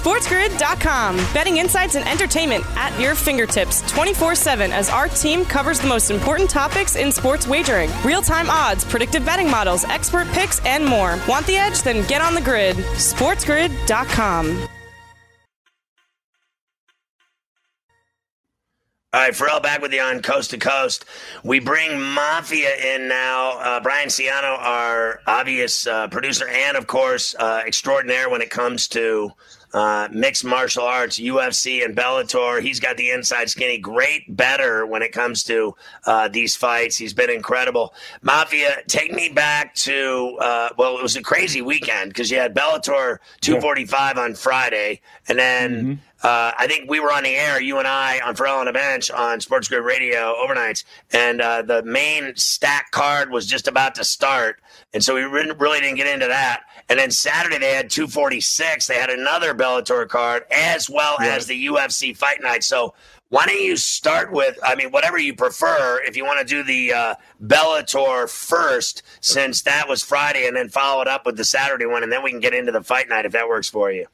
SportsGrid.com. Betting insights and entertainment at your fingertips 24 7 as our team covers the most important topics in sports wagering real time odds, predictive betting models, expert picks, and more. Want the edge? Then get on the grid. SportsGrid.com. All right, Ferrall back with you on Coast to Coast. We bring Mafia in now. Uh, Brian Ciano, our obvious uh, producer, and of course, uh, extraordinaire when it comes to uh, mixed martial arts, UFC, and Bellator. He's got the inside skinny. Great better when it comes to uh, these fights. He's been incredible. Mafia, take me back to, uh, well, it was a crazy weekend because you had Bellator 245 yeah. on Friday, and then. Mm-hmm. Uh, I think we were on the air, you and I, on Ferrall on the Bench on Sports Grid Radio overnights, and uh, the main stack card was just about to start, and so we really didn't get into that. And then Saturday they had 246. They had another Bellator card as well yeah. as the UFC Fight Night. So why don't you start with, I mean, whatever you prefer, if you want to do the uh, Bellator first, since that was Friday, and then follow it up with the Saturday one, and then we can get into the Fight Night if that works for you.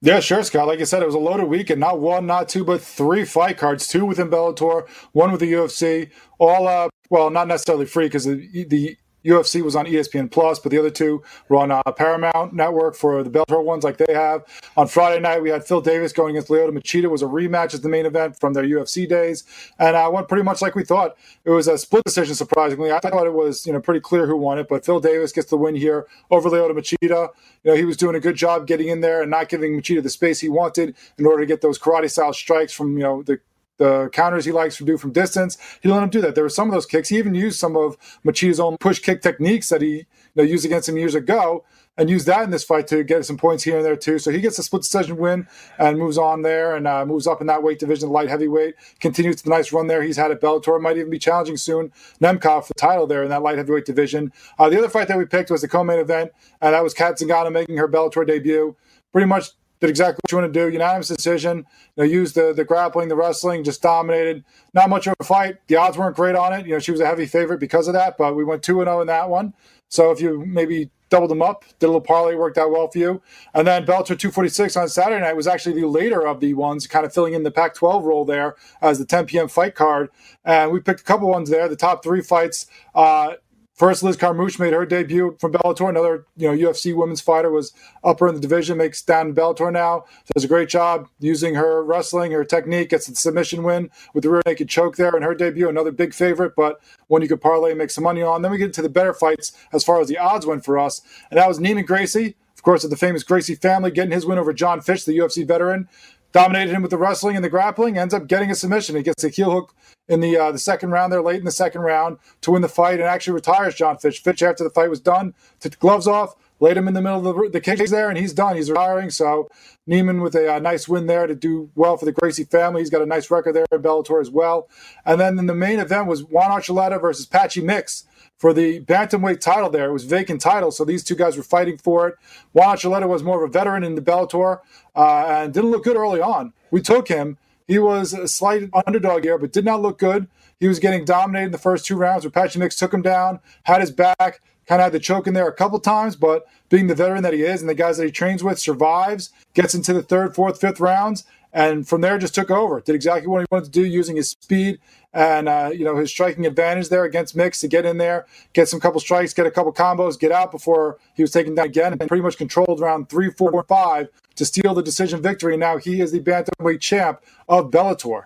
Yeah, sure, Scott. Like I said, it was a loaded weekend. Not one, not two, but three fight cards. Two within Bellator, one with the UFC. All, uh, well, not necessarily free because the, the UFC was on ESPN Plus, but the other two were on uh, Paramount Network for the Bellator ones, like they have. On Friday night, we had Phil Davis going against Lyoto Machida. Was a rematch as the main event from their UFC days, and uh, went pretty much like we thought. It was a split decision, surprisingly. I thought it was you know pretty clear who won it, but Phil Davis gets the win here over Lyoto Machida. You know he was doing a good job getting in there and not giving Machida the space he wanted in order to get those karate style strikes from you know the the counters he likes to do from distance. He let him do that. There were some of those kicks. He even used some of Machida's own push kick techniques that he you know, used against him years ago and used that in this fight to get some points here and there too. So he gets a split decision win and moves on there and uh, moves up in that weight division, light heavyweight. Continues the nice run there he's had at Bellator. Might even be challenging soon Nemkov for the title there in that light heavyweight division. Uh, the other fight that we picked was the co-main event, and that was Kat Zingano making her Bellator debut. Pretty much did exactly what you want to do. Unanimous decision. You know, used the the grappling, the wrestling, just dominated. Not much of a fight. The odds weren't great on it. You know, she was a heavy favorite because of that, but we went two and zero oh in that one. So if you maybe doubled them up, did a little parlay, worked out well for you. And then Bellator 246 on Saturday night was actually the later of the ones, kind of filling in the Pac-12 role there as the 10 p.m. fight card. And we picked a couple ones there. The top three fights. Uh, First, Liz Carmouche made her debut from Bellator. Another, you know, UFC women's fighter was upper in the division, makes down in Bellator now. Does a great job using her wrestling, her technique, gets the submission win with the rear naked choke there in her debut. Another big favorite, but one you could parlay and make some money on. Then we get to the better fights as far as the odds went for us, and that was Neiman Gracie, of course, of the famous Gracie family, getting his win over John Fitch, the UFC veteran dominated him with the wrestling and the grappling, ends up getting a submission. He gets a heel hook in the uh, the second round there, late in the second round, to win the fight, and actually retires John Fitch. Fitch, after the fight was done, took gloves off, laid him in the middle of the, the cage there, and he's done. He's retiring. So Neiman with a, a, nice win there to do well for the Gracie family. He's got a nice record there in Bellator as well. And then in the main event was Juan Archuleta versus Patchy Mix for the bantamweight title there. It was vacant title, so these two guys were fighting for it. Juan Archuleta was more of a veteran in the Bellator uh, and didn't look good early on. We took him. He was a slight underdog here, but did not look good. He was getting dominated in the first two rounds where Patchy Mix took him down, had his back, kind of had the choke in there a couple times, but being the veteran that he is and the guys that he trains with, survives, gets into the third, fourth, fifth rounds, and from there just took over. Did exactly what he wanted to do using his speed and uh, you know his striking advantage there against Mix to get in there, get some couple strikes, get a couple combos, get out before he was taken down again, and pretty much controlled round three, four, five to steal the decision victory. Now he is the bantamweight champ of Bellator.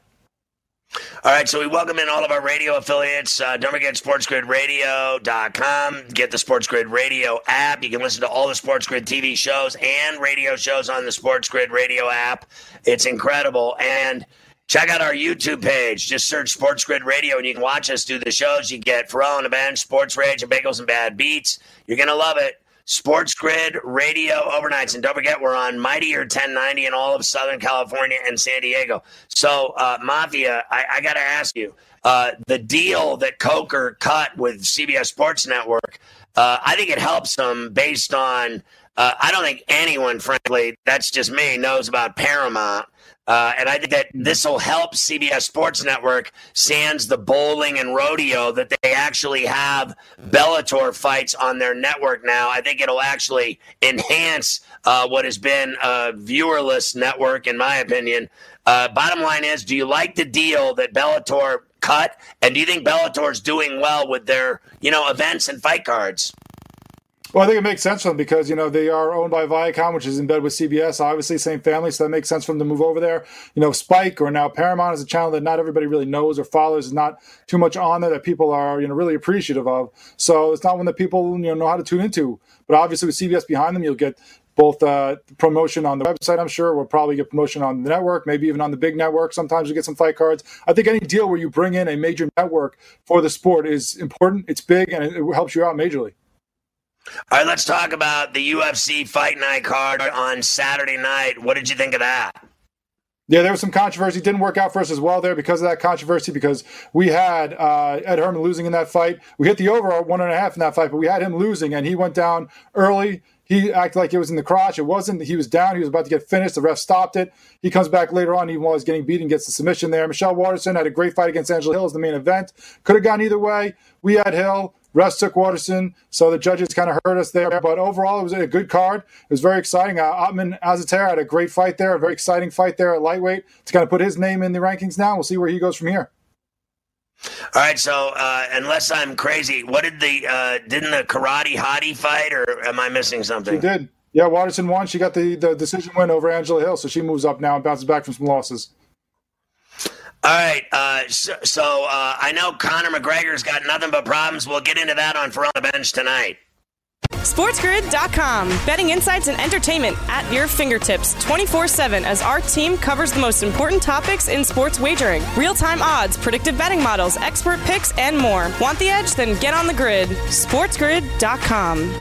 All right, so we welcome in all of our radio affiliates. Uh, don't forget sportsgridradio.com. Get the Sports Grid Radio app. You can listen to all the Sports Grid TV shows and radio shows on the Sports Grid Radio app. It's incredible. And check out our YouTube page. Just search Sports Grid Radio and you can watch us do the shows. You get Ferrall and the Bench, Sports Rage, and Bagels and Bad Beats. You're going to love it. Sports Grid Radio overnights. And don't forget, we're on Mightier 1090 in all of Southern California and San Diego. So, uh, Mafia, I, I got to ask you uh, the deal that Coker cut with CBS Sports Network, uh, I think it helps them based on. Uh, I don't think anyone, frankly, that's just me, knows about Paramount. Uh, and I think that this will help CBS Sports Network sans the bowling and rodeo that they actually have Bellator fights on their network now. I think it'll actually enhance uh, what has been a viewerless network, in my opinion. Uh, bottom line is, do you like the deal that Bellator cut? And do you think Bellator is doing well with their, you know, events and fight cards? Well, I think it makes sense for them because you know they are owned by Viacom, which is in bed with CBS. Obviously, same family, so that makes sense for them to move over there. You know, Spike or now Paramount is a channel that not everybody really knows or follows. Is not too much on there that people are you know really appreciative of. So it's not one that people you know know how to tune into. But obviously, with CBS behind them, you'll get both uh, promotion on the website. I'm sure we'll probably get promotion on the network, maybe even on the big network. Sometimes you get some fight cards. I think any deal where you bring in a major network for the sport is important. It's big and it helps you out majorly. All right, let's talk about the UFC Fight Night card on Saturday night. What did you think of that? Yeah, there was some controversy. Didn't work out for us as well there because of that controversy. Because we had uh, Ed Herman losing in that fight. We hit the over one and a half in that fight, but we had him losing, and he went down early. He acted like it was in the crotch. It wasn't. He was down. He was about to get finished. The ref stopped it. He comes back later on, even while he's getting beaten, gets the submission there. Michelle Waterson had a great fight against Angela Hill as the main event. Could have gone either way. We had Hill. Rest took Waterson, so the judges kind of hurt us there. But overall, it was a good card. It was very exciting. Uh, Ottman Azaitar had a great fight there, a very exciting fight there at lightweight to kind of put his name in the rankings now. We'll see where he goes from here. All right, so uh, unless I'm crazy, what did the uh, didn't the karate hottie fight, or am I missing something? She did. Yeah, Waterson won. She got the, the decision win over Angela Hill, so she moves up now and bounces back from some losses. All right. Uh, so, so uh, I know Conor McGregor's got nothing but problems. We'll get into that on For on the Bench tonight. SportsGrid.com. Betting insights and entertainment at your fingertips 24 7 as our team covers the most important topics in sports wagering real time odds, predictive betting models, expert picks, and more. Want the edge? Then get on the grid. SportsGrid.com.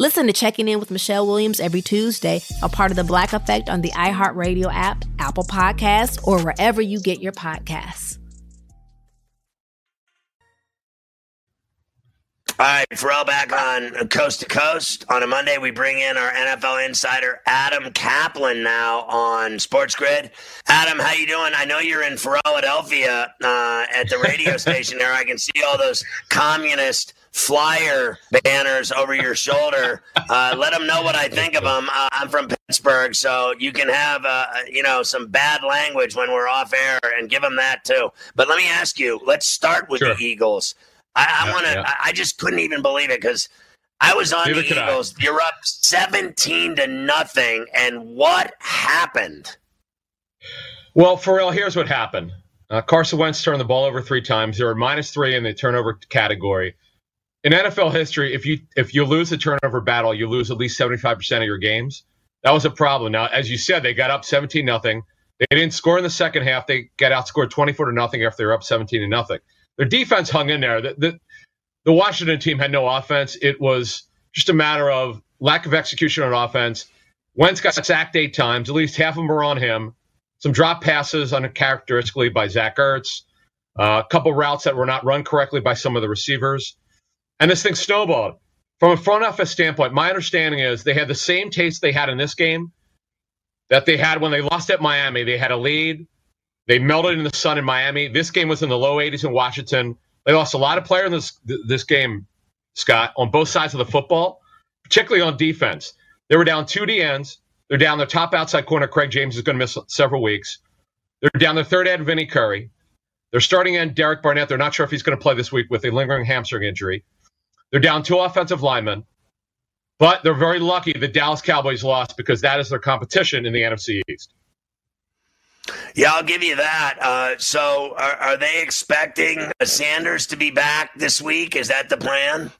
Listen to Checking In with Michelle Williams every Tuesday, a part of the Black Effect on the iHeartRadio app, Apple Podcasts, or wherever you get your podcasts. All right, Ferrall back on Coast to Coast. On a Monday, we bring in our NFL insider Adam Kaplan now on Sports Grid. Adam, how you doing? I know you're in Philadelphia uh, at the radio station there. I can see all those communist flyer banners over your shoulder. Uh, let them know what I think of them. Uh, I'm from Pittsburgh, so you can have uh, you know some bad language when we're off air, and give them that too. But let me ask you. Let's start with sure. the Eagles. I, I yeah, want to. Yeah. I just couldn't even believe it because. I was on Neither the Eagles. I. You're up 17 to nothing. And what happened? Well, Ferrall, here's what happened. Uh, Carson Wentz turned the ball over three times. They were minus three in the turnover category in NFL history, if you if you lose a turnover battle, you lose at least 75% of your games. That was a problem. Now, as you said, they got up 17 nothing. They didn't score in the second half. They got outscored 24 to nothing after they were up 17 to nothing. Their defense hung in there. The, the, the Washington team had no offense. It was just a matter of lack of execution on offense. Wentz got sacked eight times. At least half of them were on him. Some drop passes uncharacteristically by Zach Ertz. Uh, a couple routes that were not run correctly by some of the receivers. And this thing snowballed. From a front office standpoint, my understanding is they had the same taste they had in this game that they had when they lost at Miami. They had a lead. They melted in the sun in Miami. This game was in the low 80s in Washington. They lost a lot of players in this this game, Scott, on both sides of the football, particularly on defense. They were down two DNs. They're down their top outside corner. Craig James is going to miss several weeks. They're down their third end, Vinny Curry. They're starting end, Derek Barnett. They're not sure if he's going to play this week with a lingering hamstring injury. They're down two offensive linemen, but they're very lucky the Dallas Cowboys lost because that is their competition in the NFC East. Yeah, I'll give you that. Uh, so, are, are, they expecting Sanders to be back this week? Is that the plan?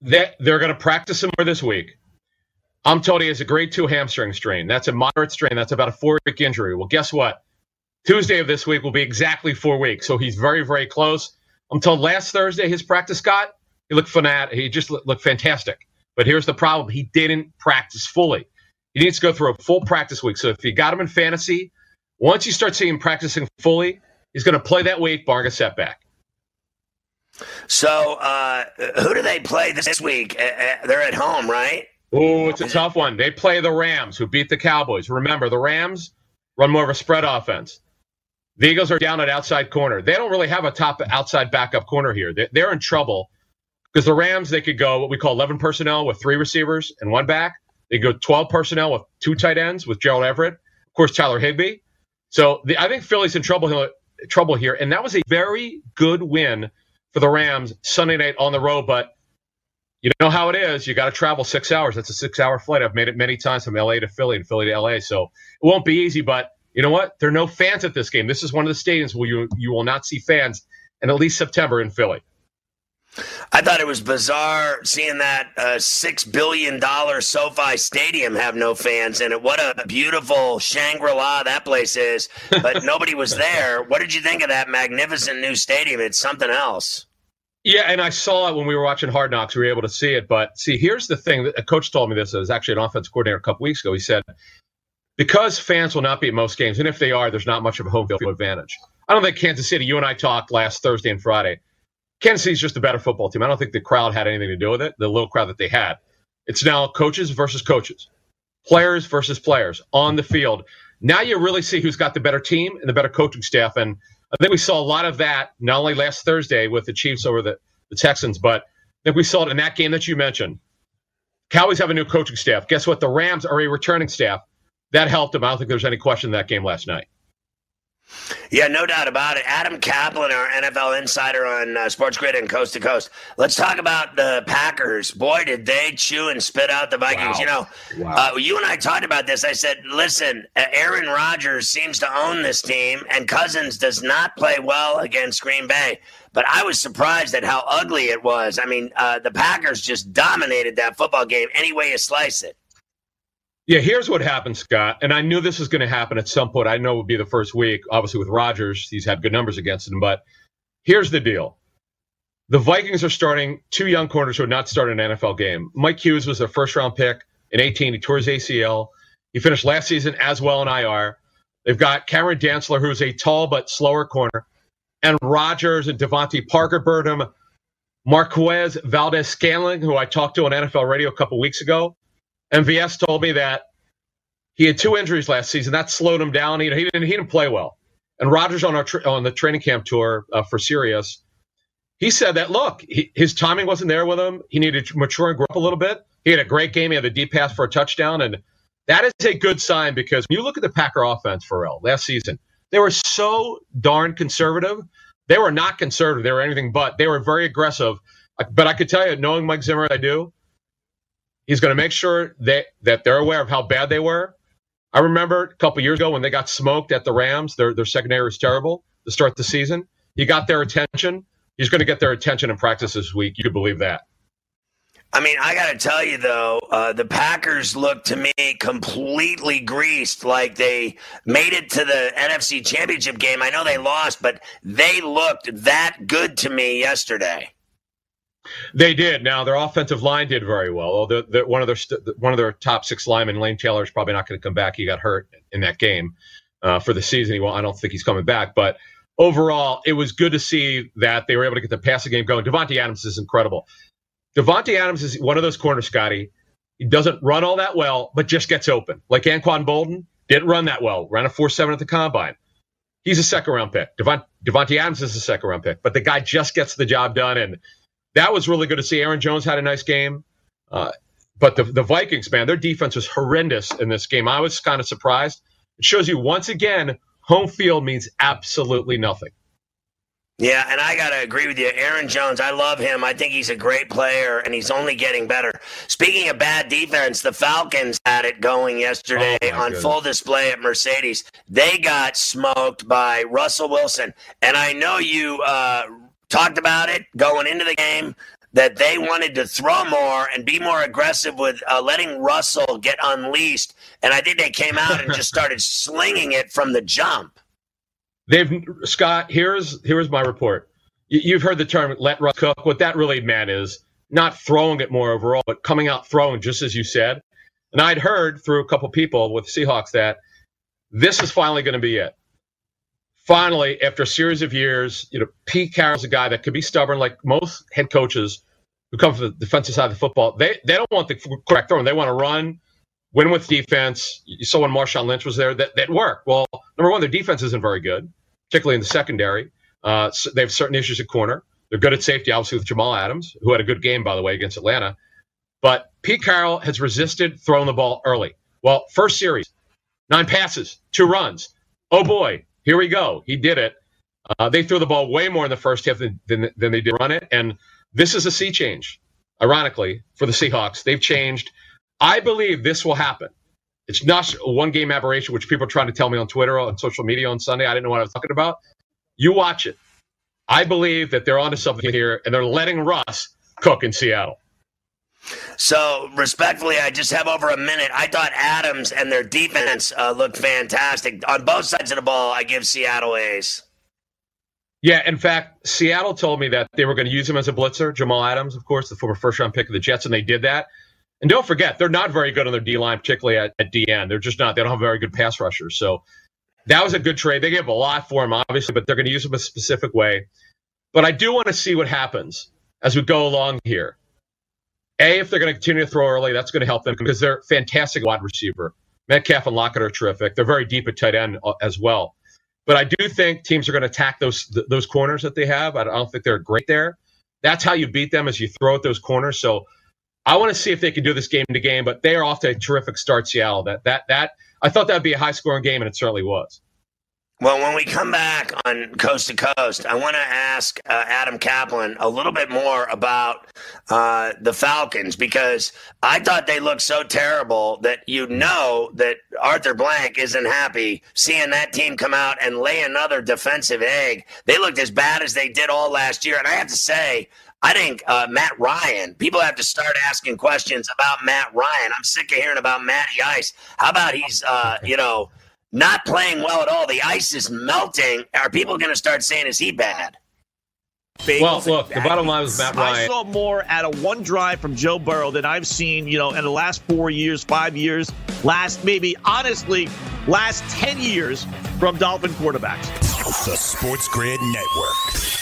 They, they're going to practice him more this week. I'm told he has a grade two hamstring strain. That's a moderate strain. That's about a four week injury. Well, guess what? Tuesday of this week will be exactly four weeks. So he's very, very close. I'm told last Thursday his practice got he looked fanatic. He just looked fantastic. But here's the problem: he didn't practice fully. He needs to go through a full practice week. So if you got him in fantasy, once you start seeing him practicing fully, he's going to play that week, barring a setback. So uh, who do they play this week? Uh, they're at home, right? Oh, it's a tough one. They play the Rams, who beat the Cowboys. Remember, the Rams run more of a spread offense. The Eagles are down at outside corner. They don't really have a top outside backup corner here. They're in trouble because the Rams, they could go what we call 11 personnel with three receivers and one back. They go 12 personnel with two tight ends with Gerald Everett, of course, Tyler Higbee. So the, I think Philly's in trouble trouble here. And that was a very good win for the Rams Sunday night on the road. But you know how it is. You got to travel six hours. That's a six hour flight. I've made it many times from LA to Philly and Philly to LA. So it won't be easy. But you know what? There are no fans at this game. This is one of the stadiums where you, you will not see fans in at least September in Philly. I thought it was bizarre seeing that uh, six billion dollar SoFi Stadium have no fans in it. What a beautiful Shangri La that place is, but nobody was there. What did you think of that magnificent new stadium? It's something else. Yeah, and I saw it when we were watching Hard Knocks. We were able to see it. But see, here's the thing: a coach told me this. It was actually an offense coordinator a couple weeks ago. He said, because fans will not be at most games, and if they are, there's not much of a home field advantage. I don't think Kansas City. You and I talked last Thursday and Friday Kansas City's just a better football team. I don't think the crowd had anything to do with it, the little crowd that they had. It's now coaches versus coaches, players versus players on the field. Now you really see who's got the better team and the better coaching staff. And I think we saw a lot of that not only last Thursday with the Chiefs over the, the Texans, but I think we saw it in that game that you mentioned. Cowboys have a new coaching staff. Guess what? The Rams are a returning staff. That helped them. I don't think there's any question in that game last night. Yeah, no doubt about it. Adam Kaplan, our NFL insider on uh, Sports Grid and Coast to Coast. Let's talk about the Packers. Boy, did they chew and spit out the Vikings. Wow. You know, wow. uh, you and I talked about this. I said, listen, Aaron Rodgers seems to own this team, and Cousins does not play well against Green Bay. But I was surprised at how ugly it was. I mean, uh, the Packers just dominated that football game any way you slice it. Yeah, here's what happened, Scott. And I knew this was going to happen at some point. I know it would be the first week. Obviously, with Rodgers, he's had good numbers against him. But here's the deal the Vikings are starting two young corners who had not started an NFL game. Mike Hughes was their first round pick in 18. He tore his ACL. He finished last season as well in IR. They've got Cameron Dantzler, who's a tall but slower corner, and Rodgers and DeVante Parker Burnham, Marquez Valdes Scantling, who I talked to on NFL radio a couple weeks ago. MVS told me that he had two injuries last season. That slowed him down. He, he didn't, he didn't play well. And Rodgers on our tra- on the training camp tour uh, for Sirius, he said that look, he, his timing wasn't there with him. He needed to mature and grow up a little bit. He had a great game. He had a deep pass for a touchdown, and that is a good sign because when you look at the Packer offense, Ferrall, last season, they were so darn conservative. They were not conservative. They were anything but. They were very aggressive. But I could tell you, knowing Mike Zimmer, I do. He's going to make sure that, that they're aware of how bad they were. I remember a couple years ago when they got smoked at the Rams. Their their secondary was terrible to start the season. He got their attention. He's going to get their attention in practice this week. You could believe that. I mean, I got to tell you though, uh, the Packers look to me completely greased, like they made it to the NFC Championship game. I know they lost, but they looked that good to me yesterday. They did. Now their offensive line did very well. They're, they're, one of their one of their top six linemen, Lane Taylor, is probably not going to come back. He got hurt in that game uh, for the season. He, well, I don't think he's coming back. But overall, it was good to see that they were able to get the passing game going. Davante Adams is incredible. Davante Adams is one of those corners, Scotty. He doesn't run all that well, but just gets open. Like Anquan Boldin didn't run that well. Ran a four seven at the combine. He's a second round pick. Devont- Davante Adams is a second round pick, but the guy just gets the job done and that was really good to see. Aaron Jones had a nice game. Uh, but the, the Vikings, man, their defense was horrendous in this game. I was kind of surprised. It shows you once again, home field means absolutely nothing. Yeah, and I got to agree with you. Aaron Jones, I love him. I think he's a great player, and he's only getting better. Speaking of bad defense, the Falcons had it going yesterday oh on goodness. full display at Mercedes. They got smoked by Russell Wilson. And I know you uh, talked about it going into the game that they wanted to throw more and be more aggressive with uh, letting Russell get unleashed. And I think they came out and just started slinging it from the jump. They've Scott. Here's here's my report. You've heard the term "let Russ cook." What that really meant is not throwing it more overall, but coming out throwing, just as you said. And I'd heard through a couple people with Seahawks that this is finally going to be it finally, after a series of years, you know, Pete Carroll's a guy that could be stubborn, like most head coaches who come from the defensive side of the football. They they don't want the correct throwing. They want to run, win with defense. You saw when Marshawn Lynch was there that that worked. Well, number one, their defense isn't very good, particularly in the secondary. Uh, so they have certain issues at corner. They're good at safety, obviously with Jamal Adams, who had a good game by the way against Atlanta. But Pete Carroll has resisted throwing the ball early. Well, first series, nine passes, two runs. Oh boy, here we go. He did it. Uh, they threw the ball way more in the first half than, than, than they did run it. And this is a sea change, ironically, for the Seahawks. They've changed. I believe this will happen. It's not one game aberration, which people are trying to tell me on Twitter or on social media on Sunday. I didn't know what I was talking about. You watch it. I believe that they're onto something here, and they're letting Russ cook in Seattle. So, respectfully, I just have over a minute. I thought Adams and their defense uh, looked fantastic. On both sides of the ball, I give Seattle A's. Yeah, in fact, Seattle told me that they were going to use him as a blitzer. Jamal Adams, of course, the former first round pick of the Jets, and they did that. And don't forget, they're not very good on their D line, particularly at, at DN. They're just not. They don't have very good pass rushers. So that was a good trade. They gave a lot for him, obviously, but they're going to use him a specific way. But I do want to see what happens as we go along here. A, if they're going to continue to throw early, that's going to help them because they're fantastic wide receiver. Metcalf and Lockett are terrific. They're very deep at tight end uh, as well. But I do think teams are going to attack those those corners that they have. I don't think they're great there. That's how you beat them, as you throw at those corners. So I want to see if they can do this game to game. But they are off to a terrific start, Seattle. That that that I thought that would be a high scoring game, and it certainly was. Well, when we come back on Coast to Coast, I want to ask uh, Adam Kaplan a little bit more about uh, the Falcons because I thought they looked so terrible that you know that Arthur Blank isn't happy seeing that team come out and lay another defensive egg. They looked as bad as they did all last year. And I have to say, I think uh, Matt Ryan, people have to start asking questions about Matt Ryan. I'm sick of hearing about Matty Ice. How about he's, uh, you know, not playing well at all. The ice is melting. Are people going to start saying, is he bad? well, look, the bottom line was Matt Ryan. I saw more at a one drive from Joe Burrow than I've seen, you know, in the last four years, five years, last maybe, honestly, last 10 years from Dolphin quarterbacks. The Sports Grid Network.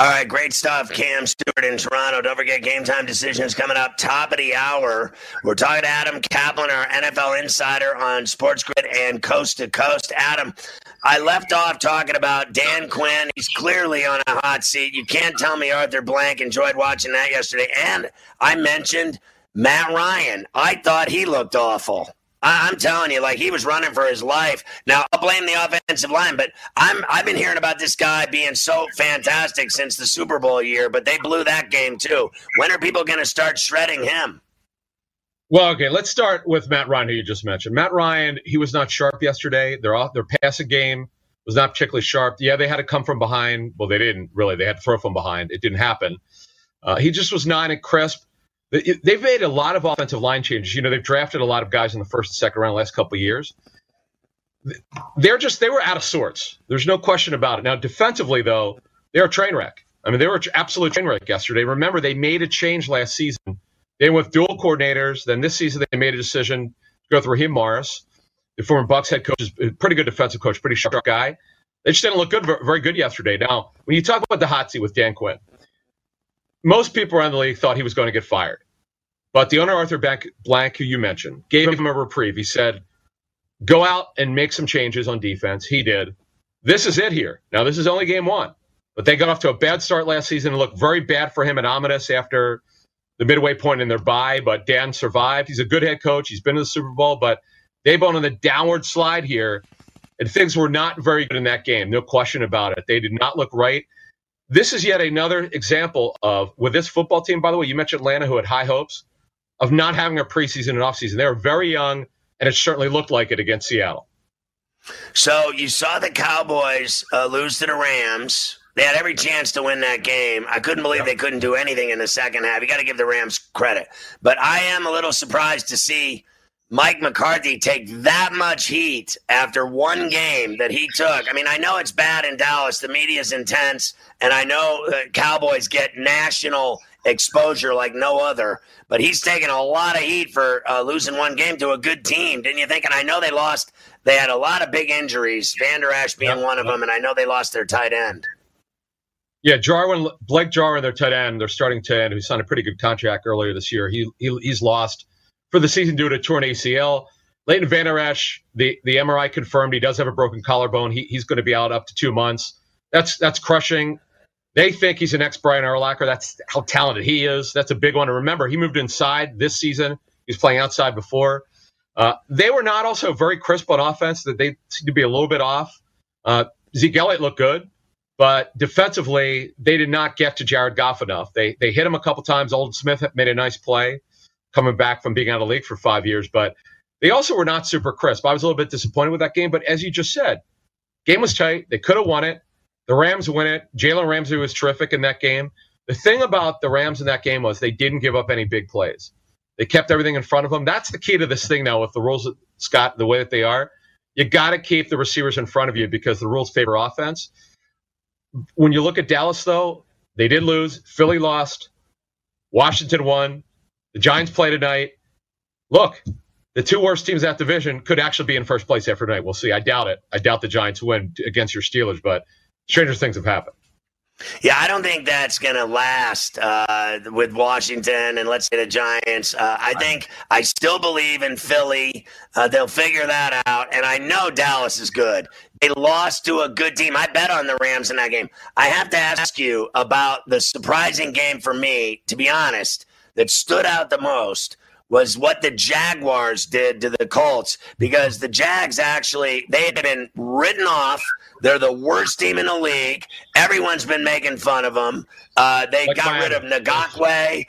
All right, great stuff, Cam Stewart in Toronto. Don't forget game time decisions coming up top of the hour. We're talking to Adam Kaplan, our NFL insider on Sports Grid and Coast to Coast. Adam, I left off talking about Dan Quinn. He's clearly on a hot seat. You can't tell me Arthur Blank enjoyed watching that yesterday. And I mentioned Matt Ryan. I thought he looked awful. I, am telling you, like he was running for his life. Now I'll blame the offensive line, but I'm I've been hearing about this guy being so fantastic since the Super Bowl year, but they blew that game too. When are people going to start shredding him? Well, okay, let's start with Matt Ryan, who you just mentioned. Matt Ryan, he was not sharp yesterday. Their off, their passing game was not particularly sharp. Yeah, they had to come from behind. Well, they didn't really. They had to throw from behind. It didn't happen. Uh, he just was not crisp. They've made a lot of offensive line changes. You know, they've drafted a lot of guys in the first and second round the last couple of years. They're just they were out of sorts. There's no question about it. Now, defensively though, they're a train wreck. I mean, they were an absolute train wreck yesterday. Remember, they made a change last season. They went with dual coordinators. Then this season, they made a decision to go with Raheem Morris, the former Bucks head coach, is a pretty good defensive coach, pretty sharp guy. They just didn't look good, very good yesterday. Now, when you talk about the hot seat with Dan Quinn, most people around the league thought he was going to get fired. But the owner, Arthur Blank, who you mentioned, gave him a reprieve. He said, go out and make some changes on defense. He did. This is it here. Now, this is only game one, but they got off to a bad start last season and looked very bad for him and ominous after the midway point in their bye. But Dan survived. He's a good head coach. He's been to the Super Bowl, but they've been on the downward slide here, and things were not very good in that game. No question about it. They did not look right this is yet another example of with this football team. By the way, you mentioned Atlanta, who had high hopes of not having a preseason and offseason. They were very young, and it certainly looked like it against Seattle. So you saw the Cowboys uh, lose to the Rams. They had every chance to win that game. I couldn't believe they couldn't do anything in the second half. You got to give the Rams credit. But I am a little surprised to see Mike McCarthy take that much heat after one game that he took. I mean, I know it's bad in Dallas. The media is intense, and I know uh, Cowboys get national exposure like no other. But he's taking a lot of heat for uh, losing one game to a good team, didn't you think? And I know they lost. They had a lot of big injuries, Vander Esch being yep, one of them, and I know they lost their tight end. Yeah, Jarwin, Blake Jarwin, their tight end, their starting tight end, who signed a pretty good contract earlier this year. He, he he's lost for the season due to torn ACL. Leighton Vander Esch, the, the MRI confirmed he does have a broken collarbone. He, he's going to be out up to two months. That's that's crushing. They think he's an ex Brian Urlacher. That's how talented he is. That's a big one to remember. He moved inside this season. He was playing outside before. Uh, they were not also very crisp on offense. That they seem to be a little bit off. Uh, Zeke Elliott looked good, but defensively they did not get to Jared Goff enough. They they hit him a couple times. Aldon Smith made a nice play coming back from being out of the league for five years, but they also were not super crisp. I was a little bit disappointed with that game, but as you just said, game was tight. They could have won it. The Rams win it. Jalen Ramsey was terrific in that game. The thing about the Rams in that game was they didn't give up any big plays. They kept everything in front of them. That's the key to this thing now with the rules, Scott, the way that they are. You got to keep the receivers in front of you because the rules favor offense. When you look at Dallas, though, they did lose. Philly lost. Washington won. The Giants play tonight. Look, the two worst teams that division could actually be in first place after tonight. We'll see. I doubt it. I doubt the Giants win against your Steelers, but stranger things have happened. Yeah, I don't think that's going to last uh, with Washington and let's say the Giants. Uh, I think I still believe in Philly. Uh, they'll figure that out. And I know Dallas is good. They lost to a good team. I bet on the Rams in that game. I have to ask you about the surprising game for me, to be honest, that stood out the most was what the Jaguars did to the Colts because the Jags actually they had been written off. They're the worst team in the league. Everyone's been making fun of them. Uh, they like got rid of Ngakoue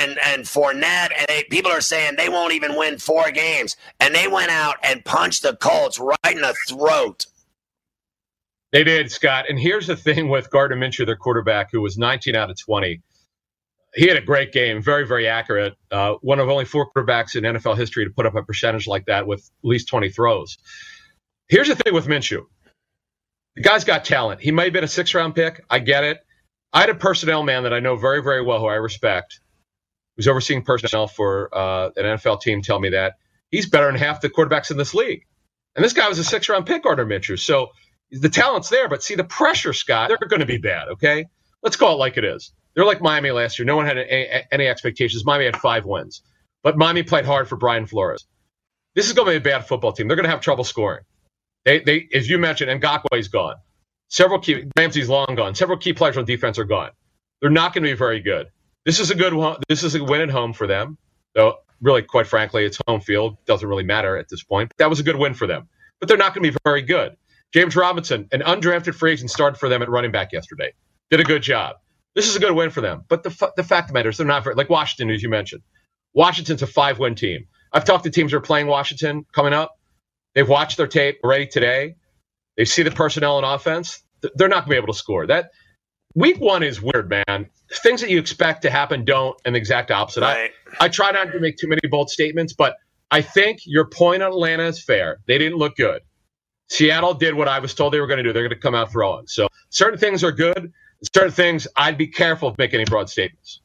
and and Fournette, and they, people are saying they won't even win four games. And they went out and punched the Colts right in the throat. They did, Scott. And here's the thing with Gardner Minshew, their quarterback, who was 19 out of 20. He had a great game, very, very accurate. Uh, one of only four quarterbacks in NFL history to put up a percentage like that with at least 20 throws. Here's the thing with Minshew the guy's got talent. He may have been a six round pick. I get it. I had a personnel man that I know very, very well, who I respect, who's overseeing personnel for uh, an NFL team, tell me that he's better than half the quarterbacks in this league. And this guy was a six round pick, Gardner Minshew. So the talent's there, but see the pressure, Scott, they're going to be bad, okay? Let's call it like it is. They're like Miami last year. No one had any, any expectations. Miami had five wins, but Miami played hard for Brian Flores. This is going to be a bad football team. They're going to have trouble scoring. They, they, as you mentioned, Ngakoue's gone. Several key, Ramsey's long gone. Several key players on defense are gone. They're not going to be very good. This is a good one. This is a win at home for them. Though, really, quite frankly, it's home field. Doesn't really matter at this point. That was a good win for them. But they're not going to be very good. James Robinson, an undrafted free agent, started for them at running back yesterday. Did a good job. This is a good win for them. But the, the fact of the matter is, they're not very, like Washington, as you mentioned. Washington's a five win team. I've talked to teams that are playing Washington coming up. They've watched their tape already today. They see the personnel and offense. They're not going to be able to score. That week one is weird, man. Things that you expect to happen don't, and the exact opposite. Right. I, I try not to make too many bold statements, but I think your point on Atlanta is fair. They didn't look good. Seattle did what I was told they were going to do. They're going to come out throwing. So certain things are good. Certain things, I'd be careful of making any broad statements.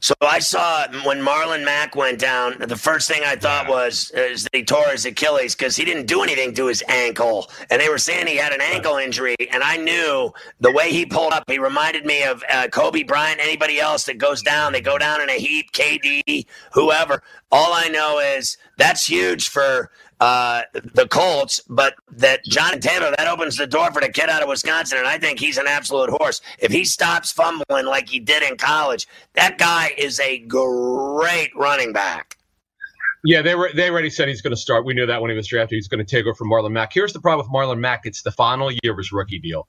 So I saw when Marlon Mack went down. The first thing I thought was is that he tore his Achilles because he didn't do anything to his ankle, and they were saying he had an ankle injury. And I knew the way he pulled up, he reminded me of uh, Kobe Bryant. Anybody else that goes down, they go down in a heap. KD, whoever. All I know is that's huge for uh, the Colts, but that John Taylor, that opens the door for the kid out of Wisconsin, and I think he's an absolute horse. If he stops fumbling like he did in college, that guy is a great running back. Yeah, they were they already said he's going to start. We knew that when he was drafted, he's going to take over from Marlon Mack. Here's the problem with Marlon Mack: it's the final year of his rookie deal.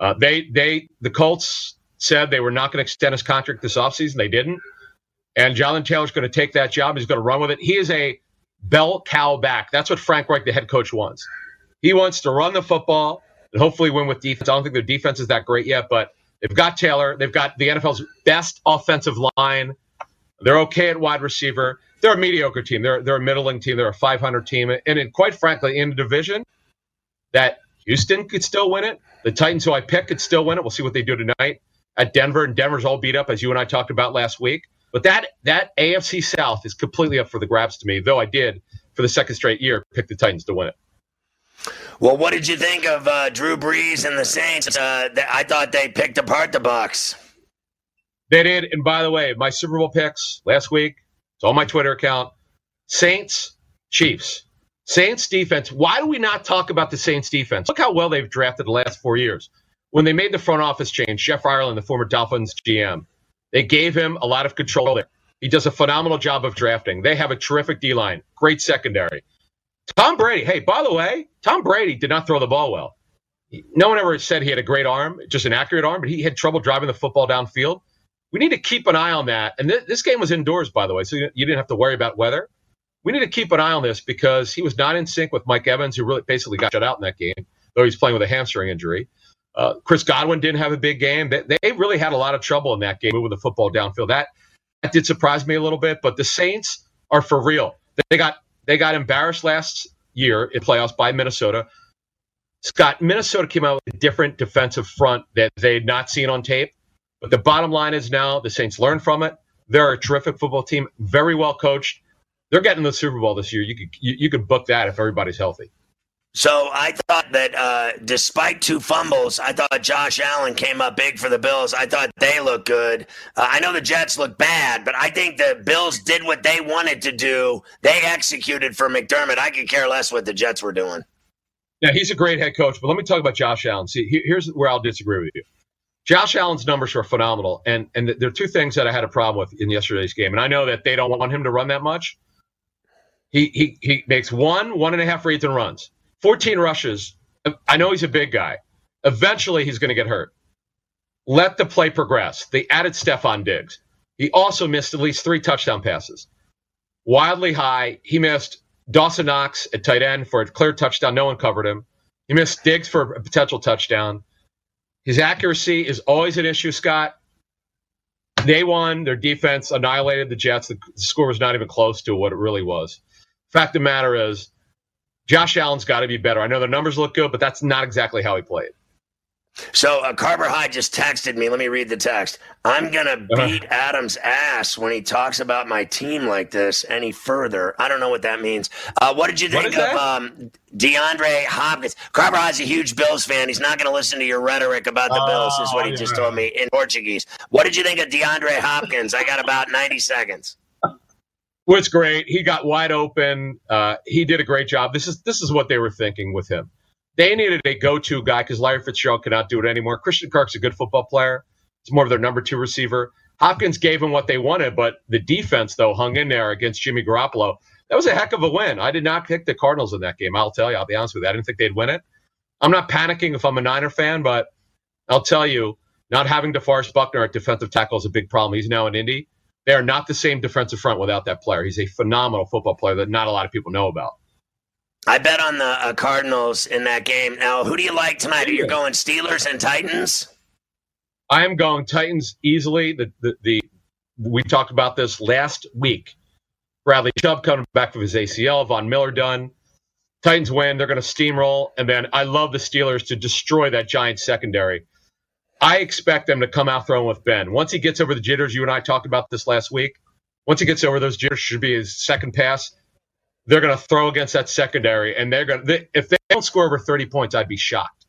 Uh, they they the Colts said they were not going to extend his contract this offseason. They didn't, and Jonathan Taylor's going to take that job. He's going to run with it. He is a bell cow back. That's what Frank Reich, the head coach, wants. He wants to run the football and hopefully win with defense. I don't think their defense is that great yet, but they've got Taylor. They've got the NFL's best offensive line. They're okay at wide receiver. They're a mediocre team. They're they're a middling team. They're a 500 team, and in, quite frankly, in a division that Houston could still win it. The Titans, who I pick, could still win it. We'll see what they do tonight at Denver, and Denver's all beat up as you and I talked about last week. But that that AFC South is completely up for the grabs to me. Though I did for the second straight year pick the Titans to win it. Well, what did you think of uh, Drew Brees and the Saints? Uh, I thought they picked apart the Bucs. They did. And by the way, my Super Bowl picks last week, it's on my Twitter account. Saints, Chiefs. Saints defense. Why do we not talk about the Saints defense? Look how well they've drafted the last four years. When they made the front office change, Jeff Ireland, the former Dolphins GM, they gave him a lot of control there. He does a phenomenal job of drafting. They have a terrific D line, great secondary. Tom Brady, hey, by the way, Tom Brady did not throw the ball well. No one ever said he had a great arm, just an accurate arm, but he had trouble driving the football downfield. We need to keep an eye on that. And th- this game was indoors, by the way, so you didn't have to worry about weather. We need to keep an eye on this because he was not in sync with Mike Evans, who really basically got shut out in that game, though he's playing with a hamstring injury. Uh, Chris Godwin didn't have a big game. They, they, really had a lot of trouble in that game moving the football downfield. That that did surprise me a little bit. But the Saints are for real. They got they got embarrassed last year in playoffs by Minnesota. Scott, Minnesota came out with a different defensive front that they had not seen on tape. But the bottom line is now the Saints learned from it. They're a terrific football team, very well coached. They're getting the Super Bowl this year. You could you, you could book that if everybody's healthy. So I thought that uh, despite two fumbles, I thought Josh Allen came up big for the Bills. I thought they looked good. Uh, I know the Jets look bad, but I think the Bills did what they wanted to do. They executed for McDermott. I could care less what the Jets were doing. Yeah, he's a great head coach, but let me talk about Josh Allen. See, here's where I'll disagree with you. Josh Allen's numbers are phenomenal, and and there are two things that I had a problem with in yesterday's game, and I know that they don't want him to run that much. He he he makes one one and a half reads and runs. 14 rushes. I know he's a big guy. Eventually, he's going to get hurt. Let the play progress. They added Stefon Diggs. He also missed at least three touchdown passes. Wildly high. He missed Dawson Knox at tight end for a clear touchdown. No one covered him. He missed Diggs for a potential touchdown. His accuracy is always an issue, Scott. They won. Their defense annihilated the Jets. The score was not even close to what it really was. Fact of the matter is, Josh Allen's got to be better. I know the numbers look good, but that's not exactly how he played. So uh, Carver High just texted me. Let me read the text. I'm gonna Uh-huh. beat Adam's ass when he talks about my team like this any further. I don't know what that means. Uh, what did you think of um, DeAndre Hopkins? Carver High's a huge Bills fan. He's not gonna listen to your rhetoric about the Bills. Is what he Oh, just told me in Portuguese. What did you think of DeAndre Hopkins? I got about 90 seconds. Was great. He got wide open. Uh, he did a great job. This is this is what they were thinking with him. They needed a go-to guy because Larry Fitzgerald cannot do it anymore. Christian Kirk's a good football player. It's more of their number two receiver. Hopkins gave him what they wanted, but the defense though hung in there against Jimmy Garoppolo. That was a heck of a win. I did not pick the Cardinals in that game. I'll tell you. I'll be honest with you. I didn't think they'd win it. I'm not panicking if I'm a Niner fan, but I'll tell you, not having DeForest Buckner at defensive tackle is a big problem. He's now in Indy. They are not the same defensive front without that player. He's a phenomenal football player that not a lot of people know about. I bet on the uh, Cardinals in that game. Now, who do you like tonight? Are You're going Steelers and Titans. I am going Titans easily. The, the the we talked about this last week. Bradley Chubb coming back from his ACL. Von Miller done. Titans win. They're going to steamroll, and then I love the Steelers to destroy that Giants secondary. I expect them to come out throwing with Ben. Once he gets over the jitters, you and I talked about this last week. Once he gets over those jitters, should be his second pass. They're going to throw against that secondary, and they're going. to If they don't score over thirty points, I'd be shocked.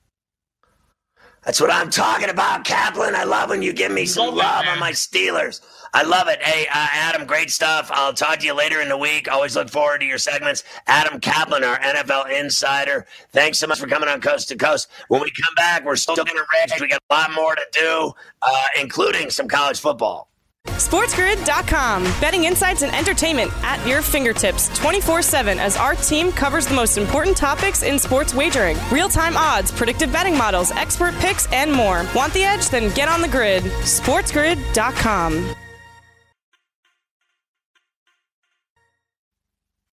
That's what I'm talking about, Kaplan. I love when you give me some Love love on my Steelers. I love it. Hey, uh, Adam, great stuff. I'll talk to you later in the week. Always look forward to your segments. Adam Kaplan, our NFL insider. Thanks so much for coming on Coast to Coast. When we come back, we're still going to rage. We got a lot more to do, uh, including some college football. SportsGrid.com. Betting insights and entertainment at your fingertips 24 7 as our team covers the most important topics in sports wagering real time odds, predictive betting models, expert picks, and more. Want the edge? Then get on the grid. SportsGrid.com.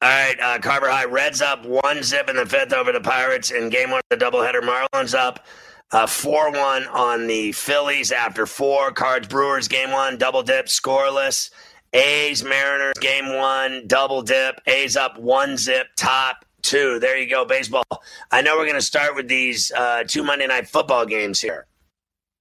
All right, uh, Carver High. Reds up one zip in the fifth over the Pirates in game one of the doubleheader. Marlins up 4 1 on the Phillies after four. Cards Brewers game one, double dip, scoreless. A's Mariners game one, double dip. A's up one zip, top two. There you go, baseball. I know we're going to start with these uh, two Monday night football games here.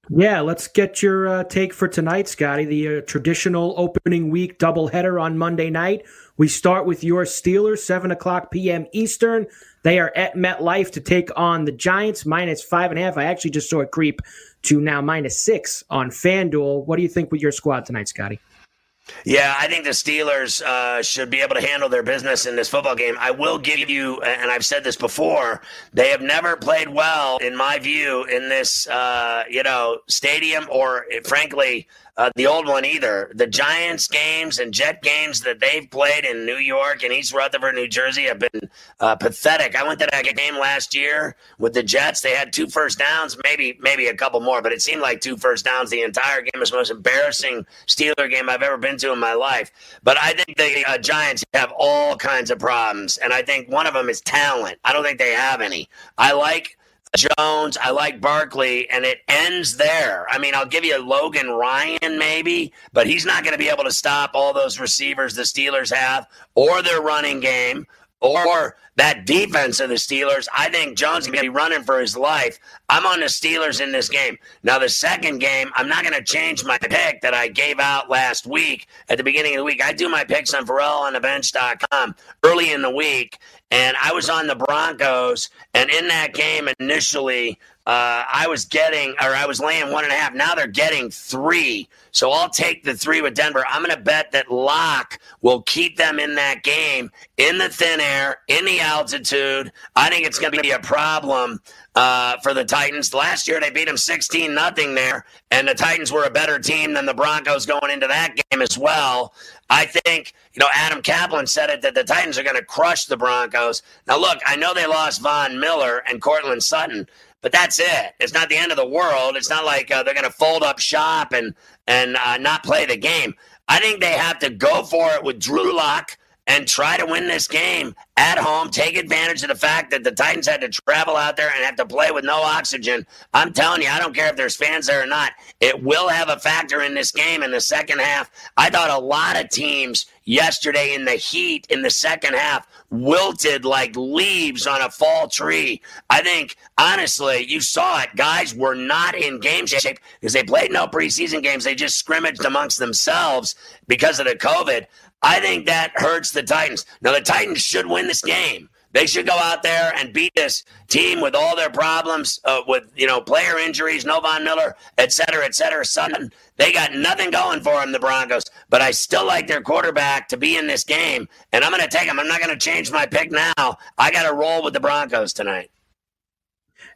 Yeah, let's get your uh, take for tonight, Scotty. The uh, traditional opening week doubleheader on Monday night. We start with your Steelers, 7 o'clock p.m. Eastern. They are at MetLife to take on the Giants, minus five and a half. I actually just saw it creep to now minus six on FanDuel. What do you think with your squad tonight, Scotty? Yeah, I think the Steelers uh, should be able to handle their business in this football game. I will give you, and I've said this before, they have never played well, in my view, in this, uh, you know, stadium or, frankly, uh, the old one either. The Giants games and Jet games that they've played in New York and East Rutherford, New Jersey, have been uh, pathetic. I went to that game last year with the Jets. They had two first downs, maybe maybe a couple more, but it seemed like two first downs the entire game. It was the most embarrassing Steeler game I've ever been to in my life. But I think the uh, Giants have all kinds of problems, and I think one of them is talent. I don't think they have any. I like Jones. I like Barkley, and it ends there. I mean, I'll give you Logan Ryan maybe, but he's not going to be able to stop all those receivers the Steelers have, or their running game, or that defense of the Steelers. I think Jones to be running for his life. I'm on the Steelers in this game. Now, the second game, I'm not going to change my pick that I gave out last week at the beginning of the week. I do my picks on FerrallOnTheBench.com early in the week, and I was on the Broncos. And in that game, initially, uh, I was getting, or I was laying one and a half. Now they're getting three. So I'll take the three with Denver. I'm going to bet that Lock will keep them in that game in the thin air, in the altitude. I think it's going to be a problem uh, for the Titans. Last year they beat them 16 nothing there, and the Titans were a better team than the Broncos going into that game as well. I think, you know, Adam Kaplan said it that the Titans are going to crush the Broncos. Now, look, I know they lost Von Miller and Courtland Sutton, but that's it. It's not the end of the world. It's not like uh, they're going to fold up shop and and uh, not play the game. I think they have to go for it with Drew Lock and try to win this game at home. Take advantage of the fact that the Titans had to travel out there and have to play with no oxygen. I'm telling you, I don't care if there's fans there or not. It will have a factor in this game in the second half. I thought a lot of teams yesterday in the heat in the second half wilted like leaves on a fall tree. I think, honestly, you saw it. Guys were not in game shape because they played no preseason games. They just scrimmaged amongst themselves because of the COVID. I think that hurts the Titans. Now, the Titans should win this game. They should go out there and beat this team with all their problems, uh, with you know player injuries, no Von Miller, et cetera, et cetera. Sudden, they got nothing going for them, the Broncos. But I still like their quarterback to be in this game, and I'm going to take them. I'm not going to change my pick now. I got to roll with the Broncos tonight.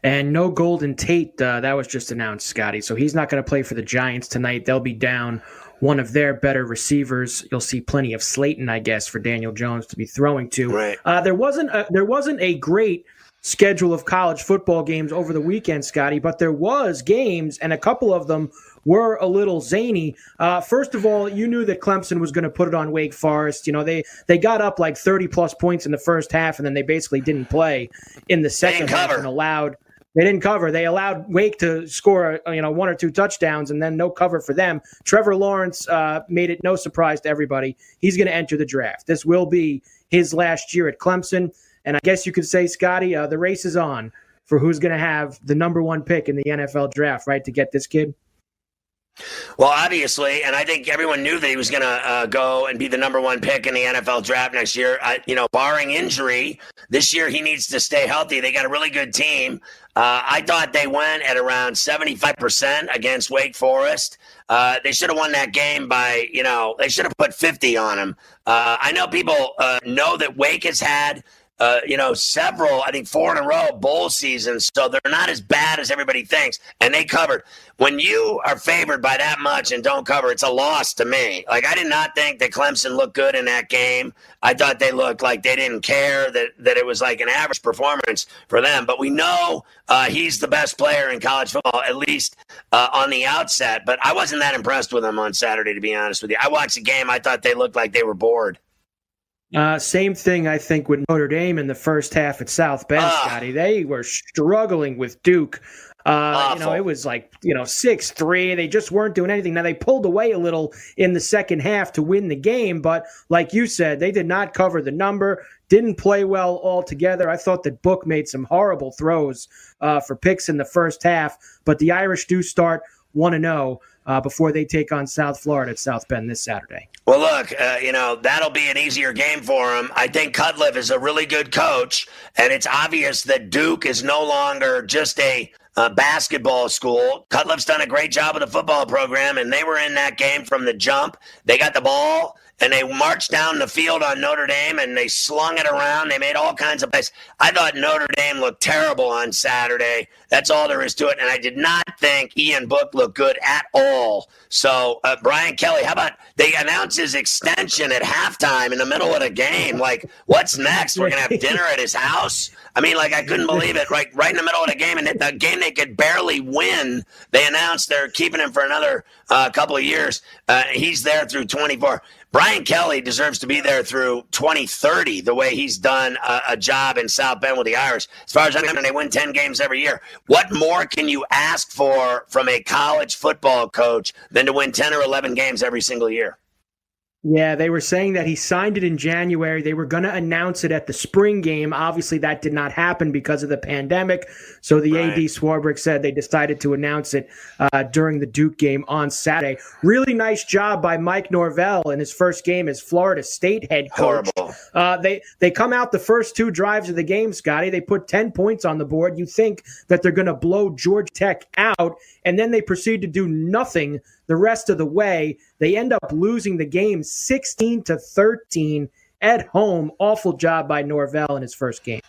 And no Golden Tate, uh, that was just announced, Scotty. So he's not going to play for the Giants tonight. They'll be down one of their better receivers. You'll see plenty of Slayton, I guess, for Daniel Jones to be throwing to. Right. Uh, there wasn't a, there wasn't a great schedule of college football games over the weekend, Scotty, but there was games, and a couple of them were a little zany. Uh, first of all, you knew that Clemson was going to put it on Wake Forest. You know, they they got up like 30 plus points in the first half, and then they basically didn't play in the second half and allowed they didn't cover. They allowed Wake to score, you know, one or two touchdowns, and then no cover for them. Trevor Lawrence uh, made it no surprise to everybody. He's going to enter the draft. This will be his last year at Clemson, and I guess you could say, Scotty, uh, the race is on for who's going to have the number one pick in the NFL draft, right? To get this kid. Well, obviously, and I think everyone knew that he was going to uh, go and be the number one pick in the NFL draft next year. I, you know, barring injury, this year he needs to stay healthy. They got a really good team. Uh, I thought they went at around 75% against Wake Forest. Uh, they should have won that game by, you know, they should have put 50 on them. Uh, I know people uh, know that Wake has had uh, you know, several, I think four in a row bowl seasons. So they're not as bad as everybody thinks. And they covered. When you are favored by that much and don't cover, it's a loss to me. Like, I did not think that Clemson looked good in that game. I thought they looked like they didn't care, that, that it was like an average performance for them. But we know uh, he's the best player in college football, at least uh, on the outset. But I wasn't that impressed with him on Saturday, to be honest with you. I watched the game. I thought they looked like they were bored. Uh, same thing, I think, with Notre Dame in the first half at South Bend, uh, Scotty. They were struggling with Duke. Uh, you know, it was like, you know, 6 3. They just weren't doing anything. Now, they pulled away a little in the second half to win the game, but like you said, they did not cover the number, didn't play well altogether. I thought that Book made some horrible throws uh, for picks in the first half, but the Irish do start 1 0 uh, before they take on South Florida at South Bend this Saturday. Well, look, uh, you know, that'll be an easier game for him. I think Cutcliffe is a really good coach, and it's obvious that Duke is no longer just a uh, basketball school. Cutcliffe's done a great job with the football program, and they were in that game from the jump. They got the ball and they marched down the field on Notre Dame and they slung it around. They made all kinds of plays. I thought Notre Dame looked terrible on Saturday. That's all there is to it. And I did not think Ian Book looked good at all. So, uh, Brian Kelly, how about they announce his extension at halftime in the middle of the game? Like, what's next? We're going to have dinner at his house? I mean, like I couldn't believe it. Right, right in the middle of the game, and the game they could barely win. They announced they're keeping him for another uh, couple of years. Uh, he's there through 24. Brian Kelly deserves to be there through 2030, the way he's done a, a job in South Bend with the Irish. As far as I'm concerned, they win 10 games every year. What more can you ask for from a college football coach than to win 10 or 11 games every single year? Yeah, they were saying that he signed it in January. They were going to announce it at the spring game. Obviously, that did not happen because of the pandemic. So the right. AD Swarbrick said they decided to announce it uh, during the Duke game on Saturday. Really nice job by Mike Norvell in his first game as Florida State head coach. Uh, they they come out the first two drives of the game, Scotty. They put ten points on the board. You think that they're going to blow Georgia Tech out, and then they proceed to do nothing the rest of the way. They end up losing the game 16 to 13 at home. Awful job by Norvell in his first game.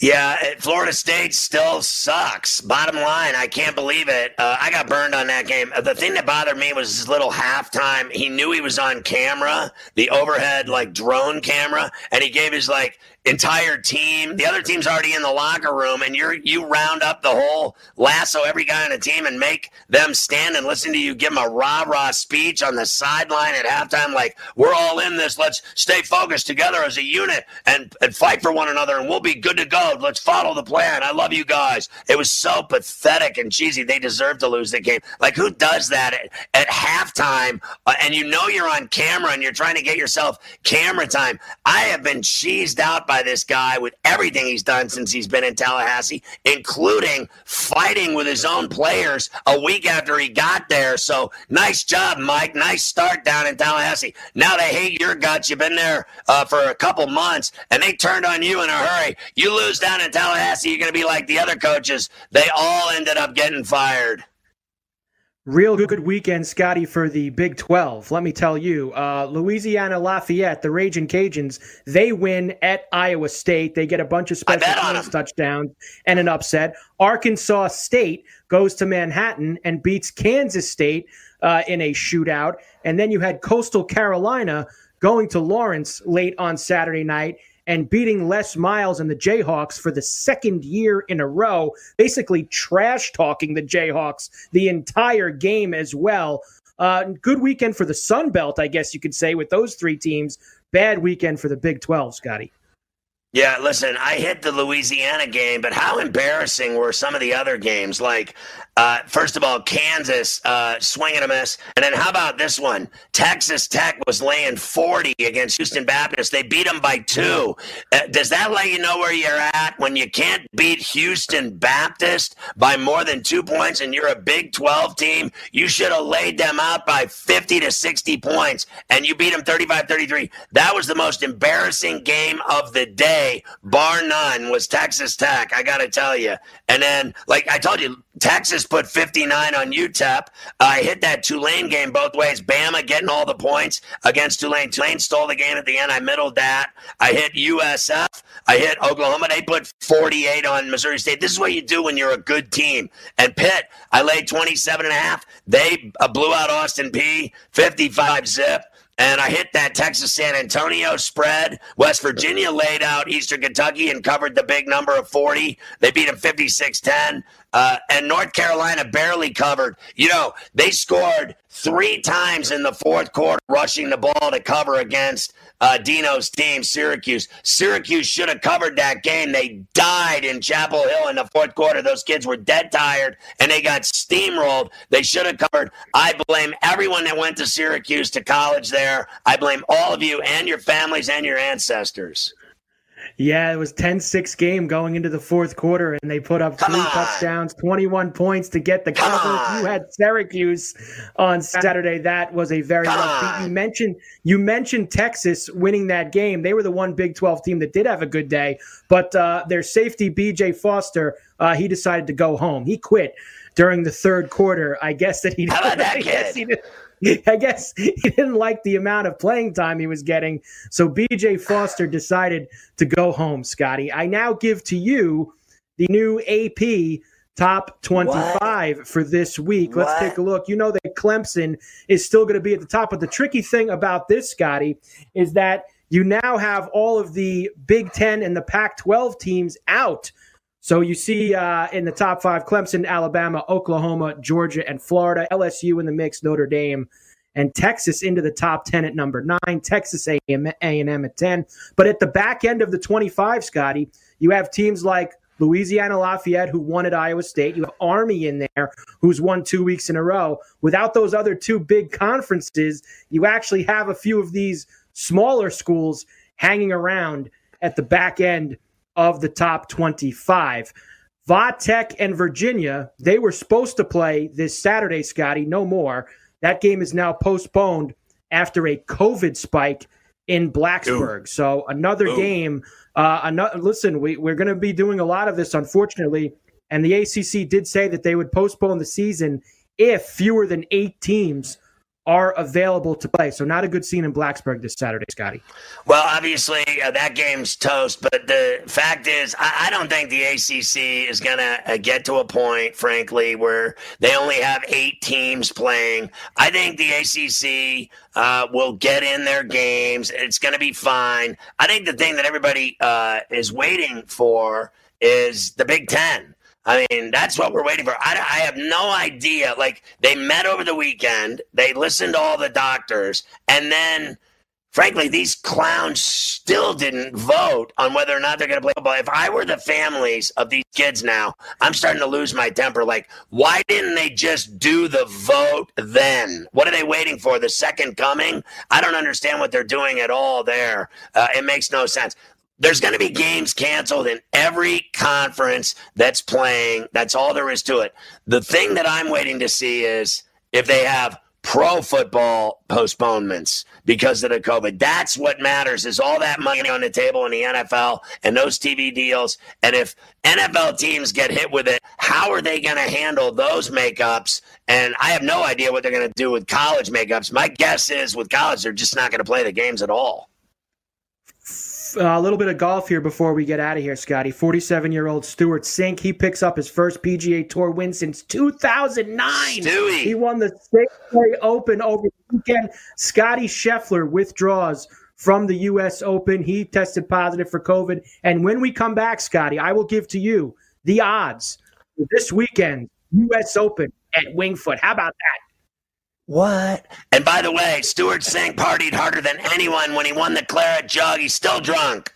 Yeah, Florida State still sucks. Bottom line, I can't believe it. Uh, I got burned on that game. The thing that bothered me was his little halftime. He knew he was on camera, the overhead like drone camera, and he gave his like entire team. The other team's already in the locker room, and you're you round up the whole lasso every guy on the team and make them stand and listen to you give them a rah rah speech on the sideline at halftime. Like we're all in this. Let's stay focused together as a unit and and fight for one another, and we'll be good to go. Let's follow the plan. I love you guys. It was so pathetic and cheesy. They deserve to lose the game. Like who does that at, at halftime? Uh, and you know you're on camera and you're trying to get yourself camera time. I have been cheesed out by this guy with everything he's done since he's been in Tallahassee, including fighting with his own players a week after he got there. So nice job, Mike. Nice start down in Tallahassee. Now they hate your guts. You've been there uh, for a couple months, and they turned on you in a hurry. You lose down in Tallahassee, you're going to be like the other coaches. They all ended up getting fired. Real good weekend, Scotty, for the Big 12. Let me tell you, uh, Louisiana Lafayette, the Raging Cajuns, they win at Iowa State. They get a bunch of special teams touchdowns and an upset. Arkansas State goes to Manhattan and beats Kansas State uh, in a shootout. And then you had Coastal Carolina going to Lawrence late on Saturday night and beating Les Miles and the Jayhawks for the second year in a row, basically trash talking the Jayhawks the entire game as well. Uh, good weekend for the Sun Belt, I guess you could say, with those three teams. Bad weekend for the Big 12, Scotty. Yeah, listen, I hit the Louisiana game, but how embarrassing were some of the other games? Like, uh, first of all, Kansas uh, swinging a miss. And then how about this one? Texas Tech was laying 40 against Houston Baptist. They beat them by two. Uh, does that let you know where you're at? When you can't beat Houston Baptist by more than two points and you're a Big 12 team, you should have laid them out by 50 to 60 points and you beat them 35 33. That was the most embarrassing game of the day day, bar none, was Texas Tech. I got to tell you. And then, like I told you, Texas put 59 on UTEP. I hit that Tulane game both ways. Bama getting all the points against Tulane. Tulane stole the game at the end. I middled that. I hit USF. I hit Oklahoma. They put 48 on Missouri State. This is what you do when you're a good team. And Pitt, I laid 27 and a half. They uh, blew out Austin Peay 55 zip and I hit that Texas San Antonio spread. West Virginia laid out Eastern Kentucky and covered the big number of 40. They beat them 56 10. Uh, and North Carolina barely covered. You know, they scored three times in the fourth quarter, rushing the ball to cover against uh, Dino's team, Syracuse. Syracuse should have covered that game. They died in Chapel Hill in the fourth quarter. Those kids were dead tired and they got steamrolled. They should have covered. I blame everyone that went to Syracuse to college there. I blame all of you and your families and your ancestors. Yeah, it was 10-6 game going into the fourth quarter, and they put up three touchdowns, 21 points to get the cover. You had Syracuse on Saturday. That was a very rough beat. You mentioned you mentioned Texas winning that game. They were the one Big 12 team that did have a good day, but uh, their safety B.J. Foster, uh, he decided to go home. He quit during the third quarter. I guess that he. How about that kid? I guess he didn't like the amount of playing time he was getting. So BJ Foster decided to go home, Scotty. I now give to you the new AP top 25 what? for this week. Let's what? take a look. You know that Clemson is still going to be at the top. But the tricky thing about this, Scotty, is that you now have all of the Big Ten and the Pac 12 teams out. So you see uh, in the top five Clemson, Alabama, Oklahoma, Georgia, and Florida. LSU in the mix, Notre Dame, and Texas into the top 10 at number nine, Texas A&M at 10. But at the back end of the 25, Scotty, you have teams like Louisiana Lafayette, who won at Iowa State. You have Army in there, who's won two weeks in a row. Without those other two big conferences, you actually have a few of these smaller schools hanging around at the back end of the top 25. Tech and Virginia, they were supposed to play this Saturday, Scotty, no more. That game is now postponed after a COVID spike in Blacksburg. Ooh. So another Ooh. game. Uh, another, listen, we, we're going to be doing a lot of this, unfortunately. And the ACC did say that they would postpone the season if fewer than eight teams are available to play. So not a good scene in Blacksburg this Saturday, Scotty. Well, obviously uh, that game's toast, but the fact is, I, I don't think the ACC is going to uh, get to a point, frankly, where they only have eight teams playing. I think the ACC uh, will get in their games. It's going to be fine. I think the thing that everybody uh, is waiting for is the Big Ten. I mean, that's what we're waiting for. I, I, have no idea. Like, they met over the weekend, they listened to all the doctors, and then, frankly, these clowns still didn't vote on whether or not they're going to play football. If I were the families of these kids now, I'm starting to lose my temper. Like, why didn't they just do the vote then? What are they waiting for? The second coming? I don't understand what they're doing at all there. Uh, it makes no sense there's going to be games canceled in every conference that's playing. That's all there is to it. The thing that I'm waiting to see is if they have pro football postponements because of the COVID. That's what matters is all that money on the table in the NFL and those TV deals. And if NFL teams get hit with it, how are they going to handle those makeups? And I have no idea what they're going to do with college makeups. My guess is with college, they're just not going to play the games at all Uh, a little bit of golf here before we get out of here, Scotty. 47 year old Stewart Cink. He picks up his first PGA Tour win since 2009. Stewie. He won the Safeway Open over the weekend. Scottie Scheffler withdraws from the U.S. Open. He tested positive for COVID. And when we come back, Scotty, I will give to you the odds this weekend, U.S. Open at Wingfoot. How about that? What? And by the way, Stewart Cink partied harder than anyone when he won the Claret Jug. He's still drunk.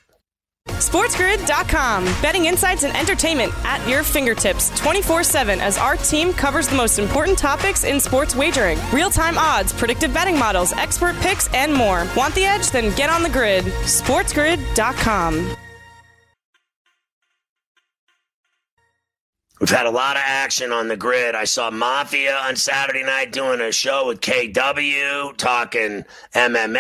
SportsGrid.com. Betting insights and entertainment at your fingertips 24 7 as our team covers the most important topics in sports wagering real time odds, predictive betting models, expert picks, and more. Want the edge? Then get on the grid. SportsGrid.com. We've had a lot of action on the grid. I saw Mafia on Saturday night doing a show with KW, talking MMA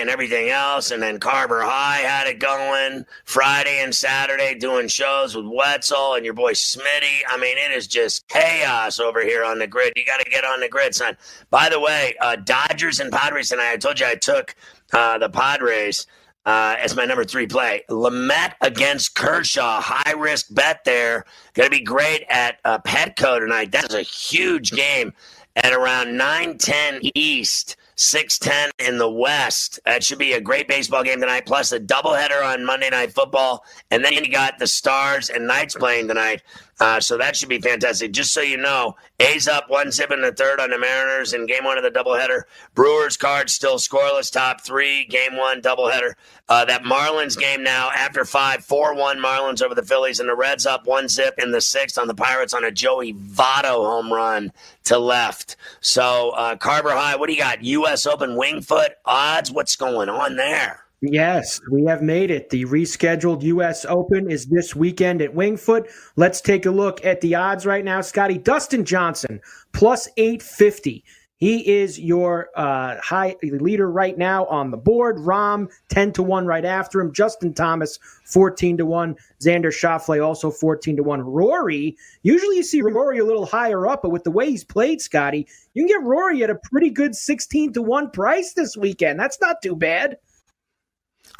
and everything else. And then Carver High had it going Friday and Saturday doing shows with Wetzel and your boy Smitty. I mean, it is just chaos over here on the grid. You got to get on the grid, son. By the way, uh, Dodgers and Padres tonight. I told you I took uh, the Padres uh, as my number three play. Lamet against Kershaw, high risk bet there. Going to be great at uh, Petco tonight. That is a huge game at around 9:10 East. 610 in the West. That should be a great baseball game tonight, plus a doubleheader on Monday Night Football. And then you got the Stars and Knights playing tonight. Uh, so that should be fantastic. Just so you know, A's up one zip in the third on the Mariners in game one of the doubleheader. Brewers card still scoreless, top three, game one doubleheader. Uh, that Marlins game now after five, 4 1 Marlins over the Phillies, and the Reds up one zip in the sixth on the Pirates on a Joey Votto home run to left. So, uh, Carver High, what do you got? U.S. Open Wingfoot odds? What's going on there? Yes, we have made it. The rescheduled U.S. Open is this weekend at Wingfoot. Let's take a look at the odds right now, Scotty. Dustin Johnson, plus 850. He is your uh, high leader right now on the board. Rahm, 10 to 1 right after him. Justin Thomas, 14 to 1. Xander Schauffele, also 14 to 1. Rory, usually you see Rory a little higher up, but with the way he's played, Scotty, you can get Rory at a pretty good 16 to 1 price this weekend. That's not too bad.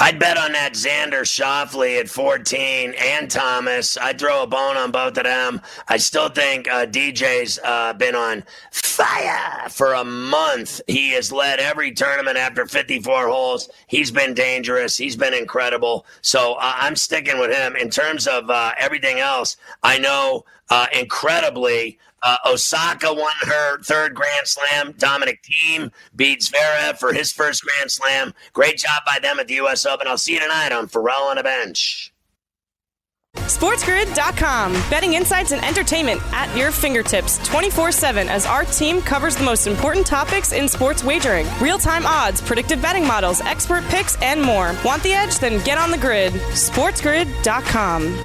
I'd bet on that Xander Schauffele at 14 and Thomas. I'd throw a bone on both of them. I still think uh, DJ's uh, been on fire for a month. He has led every tournament after 54 holes. He's been dangerous. He's been incredible. So uh, I'm sticking with him. In terms of uh, everything else, I know uh, incredibly uh, Osaka won her third Grand Slam. Dominic Thiem beats Vera for his first Grand Slam. Great job by them at the U.S. Open. I'll see you tonight on Ferrall on a Bench. SportsGrid.com. Betting insights and entertainment at your fingertips 24 7 as our team covers the most important topics in sports wagering real time odds, predictive betting models, expert picks, and more. Want the edge? Then get on the grid. SportsGrid.com.